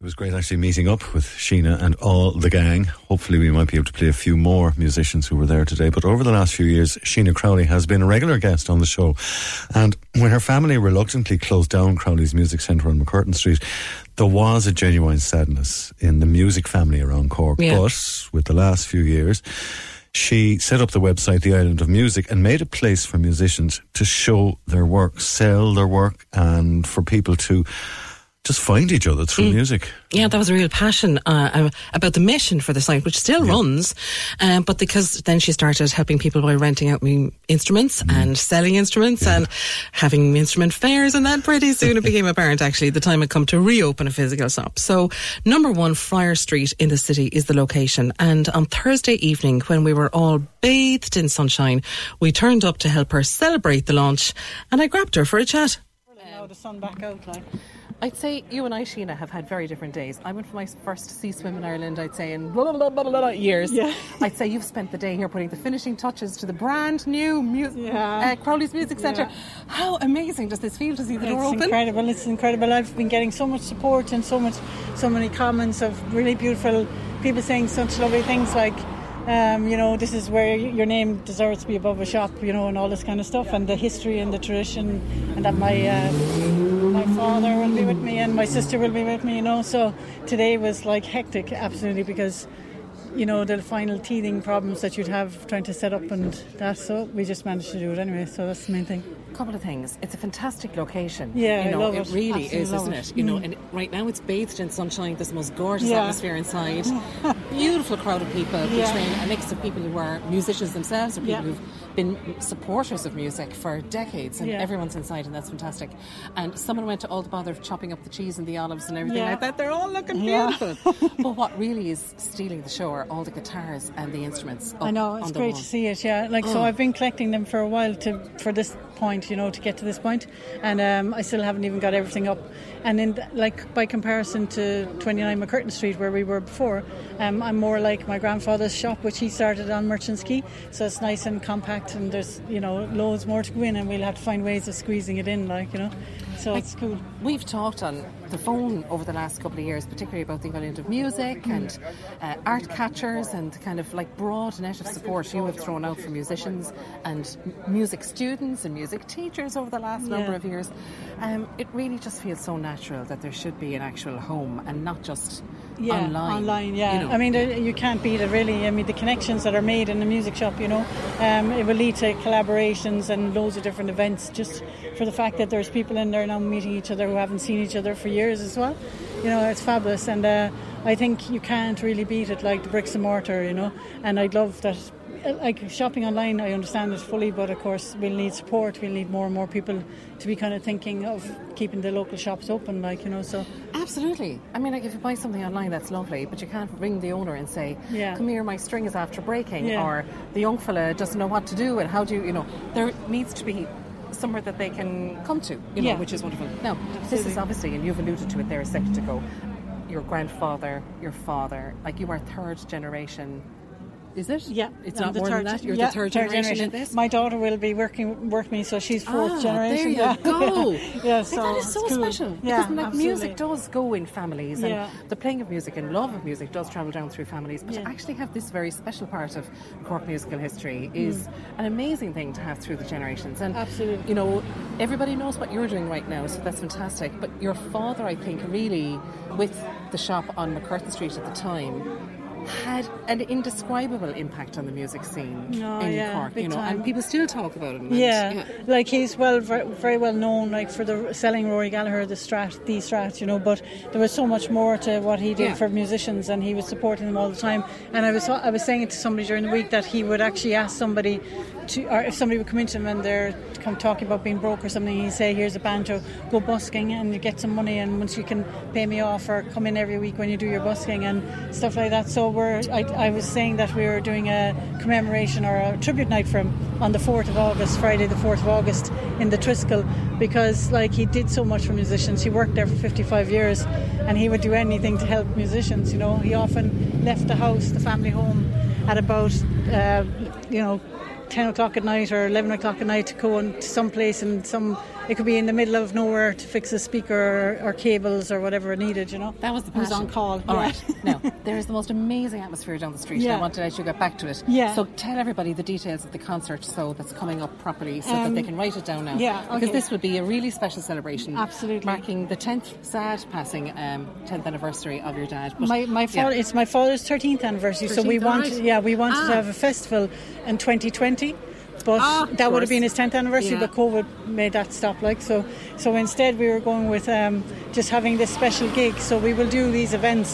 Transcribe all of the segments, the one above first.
It was great actually meeting up with Sheena and all the gang. Hopefully, we might be able to play a few more musicians who were there today. But over the last few years, Sheena Crowley has been a regular guest on the show. And when her family reluctantly closed down Crowley's Music Centre on McCurtain Street, there was a genuine sadness in the music family around Cork. Yeah. But with the last few years, she set up the website The Island of Music and made a place for musicians to show their work, sell their work, and for people to just find each other through music. Yeah, that was a real passion uh, uh, about the mission for the site, which still runs. Um, but because then she started helping people by renting out mu- instruments and selling instruments and having instrument fairs, and then pretty soon it became apparent actually the time had come to reopen a physical shop. So, number one, Friar Street in the city is the location. And on Thursday evening, when we were all bathed in sunshine, we turned up to help her celebrate the launch, and I grabbed her for a chat. Now the sun back out, like. I'd say you and I, Sheena, have had very different days. I went for my first sea swim in Ireland, I'd say, in blah, blah, blah, blah, blah, years. Yeah. I'd say you've spent the day here putting the finishing touches to the brand new mu- Yeah. uh, Crowley's Music Centre. Yeah. How amazing does this feel to see the door open? It's incredible. It's incredible. I've been getting so much support and so much, so many comments of really beautiful people saying such lovely things like, um, you know, this is where your name deserves to be above a shop, you know, and all this kind of stuff, and the history and the tradition, and that my uh, my father will be with me and my sister will be with me, you know. So today was like hectic, absolutely, because. You know the final teething problems that you'd have trying to set up and that. So we just managed to do it anyway. So that's the main thing. Couple of things. It's a fantastic location. Yeah, you I love it it. really Absolutely is, isn't it. it? You know, Mm. and right now it's bathed in sunshine. There's the most gorgeous Yeah. atmosphere inside. Beautiful crowd of people Yeah. between a mix of people who are musicians themselves or people Yeah. who've been supporters of music for decades, and everyone's inside, and that's fantastic. And someone went to all the bother of chopping up the cheese and the olives and everything like that. They're all looking beautiful. but what really is stealing the show are all the guitars and the instruments. I know it's great wall. to see it. Yeah, like so. I've been collecting them for a while to for this point, you know, to get to this point, and um, I still haven't even got everything up. And in like by comparison to 29 McCurtain Street where we were before, um, I'm more like my grandfather's shop, which he started on Merchants Quay. So it's nice and compact, and there's you know loads more to go in, and we'll have to find ways of squeezing it in, like you know. So it's cool. We've talked on the phone over the last couple of years, particularly about the Island of Music and uh, art catchers and the kind of like broad net of support you have thrown out for musicians and music students and music teachers over the last number of years. Um, it really just feels so natural that there should be an actual home and not just yeah, online. yeah. you know. I mean, you can't beat it really. I mean, the connections that are made in the music shop, you know, um, it will lead to collaborations and loads of different events just for the fact that there's people in there now meeting each other who haven't seen each other for years as well. You know, it's fabulous. And uh, I think you can't really beat it like the bricks and mortar, you know. And I'd love that. Uh, Like shopping online, I understand it fully, but of course we'll need support. We'll need more and more people to be kind of thinking of keeping the local shops open, like you know. So Absolutely. I mean, like if you buy something online, that's lovely, but you can't ring the owner and say, Yeah. "Come here, my string is after breaking," Yeah. or the young fella doesn't know what to do, and how do you, you know? There needs to be somewhere that they can come to, you know, Yeah. which is wonderful. Now, this is obviously, and you've alluded to it there a second ago. Your grandfather, your father, like you are third generation Is it? Yeah, It's I'm not more third, than that. You're yeah, the third, generation, in this. My daughter will be working with me, so she's fourth Ah, generation. There you yeah. go. yeah, so that is so cool. special. Yeah, because like absolutely. music does go in families, and Yeah. the playing of music and love of music does travel down through families. But to actually have this very special part of Cork musical history is an amazing thing to have through the generations. And Mm. Absolutely. you know, everybody knows what you're doing right now, so that's fantastic. But your father, I think, really, with the shop on McCurtain Street at the time. Had an indescribable impact on the music scene Oh, in yeah, Cork, you know, time. and people still talk about him. and- Yeah, like he's well, very, very well known, like for the selling Rory Gallagher, the Strat, the Strat, you know. But there was so much more to what he did Yeah. for musicians, and he was supporting them all the time. And I was, I was saying it to somebody during the week that he would actually ask somebody to, or if somebody would come into him and they're come talking about being broke or something, he'd say, "Here's a banjo, go busking and you get some money, and once you can pay me off, or come in every week when you do your busking and stuff like that." So we're, I, I was saying that we were doing a commemoration or a tribute night for him on the 4th of August, Friday the 4th of August in the Triskel, because like he did so much for musicians. He worked there for 55 years, and he would do anything to help musicians. You know, he often left the house, the family home, at about, uh, you know. 10 o'clock at night or 11 o'clock at night to go on to some place and some it could be in the middle of nowhere to fix a speaker or, or cables or whatever needed you know That was the passion. on call All yeah. right. now, there is the most amazing atmosphere down the street. and Yeah. I want to let you get back to it. Yeah. So tell everybody the details of the concert so that's coming up properly so that Um, they can write it down now. yeah, Because okay. this would be a really special celebration. Absolutely. Marking the 10th sad passing, um, 10th anniversary of your dad. But, my my yeah. father it's my father's 13th anniversary so we 13th, wanted yeah we wanted Ah. to have a festival in 2020 but Ah, that would have been his 10th anniversary Yeah. but covid made that stop like so so instead we were going with um, just having this special gig. So we will do these events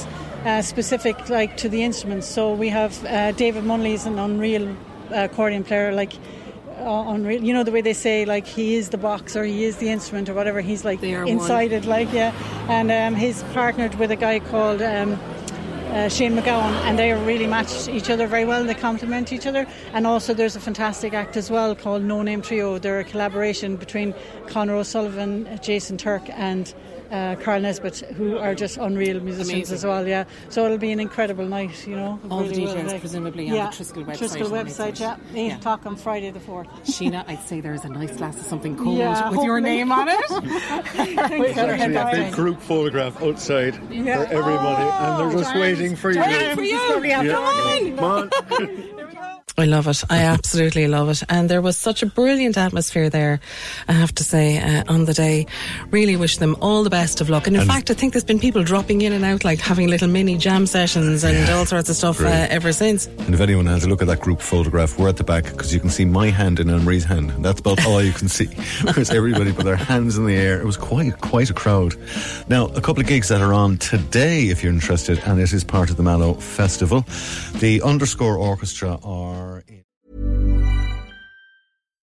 uh, specific like to the instruments. So we have uh, David Munnelly's an unreal uh, accordion player like uh, unreal you know the way they say like he is the box or he is the instrument or whatever he's like are one. inside it like yeah. And um, he's partnered with a guy called um, uh, Shane McGowan, and they really match each other very well. They complement each other, and also there's a fantastic act as well called No Name Trio. They're a collaboration between Conor O'Sullivan, Jason Turk, and uh, Carl Nesbitt, who are just unreal musicians Amazing. as well. Yeah, so it'll be an incredible night. You know, It All the really will, details like- presumably on the yeah, Triskel website Triskel website, yeah, everything. eight Yeah. o'clock on Friday the fourth. Sheena, I'd say there is a nice glass of something cold Yeah, with your name on it. Thanks, better head Actually, a big group photograph outside Yeah. for everybody, and they're just Oh, waiting for you. Time for you. Yeah. Come on. I love it. I absolutely love it. And there was such a brilliant atmosphere there, I have to say, uh, on the day. Really wish them all the best of luck. And in And- fact, I think there's been people dropping in and out, like having little mini jam sessions and all sorts of stuff uh, ever since. And if anyone has a look at that group photograph, we're at the back because you can see my hand and Anne Marie's hand. That's about all you can see. Whereas everybody put their hands in the air. It was quite quite a crowd. Now, a couple of gigs that are on today, if you're interested, and it is part of the Mallow Festival. The Underscore Orchestra are.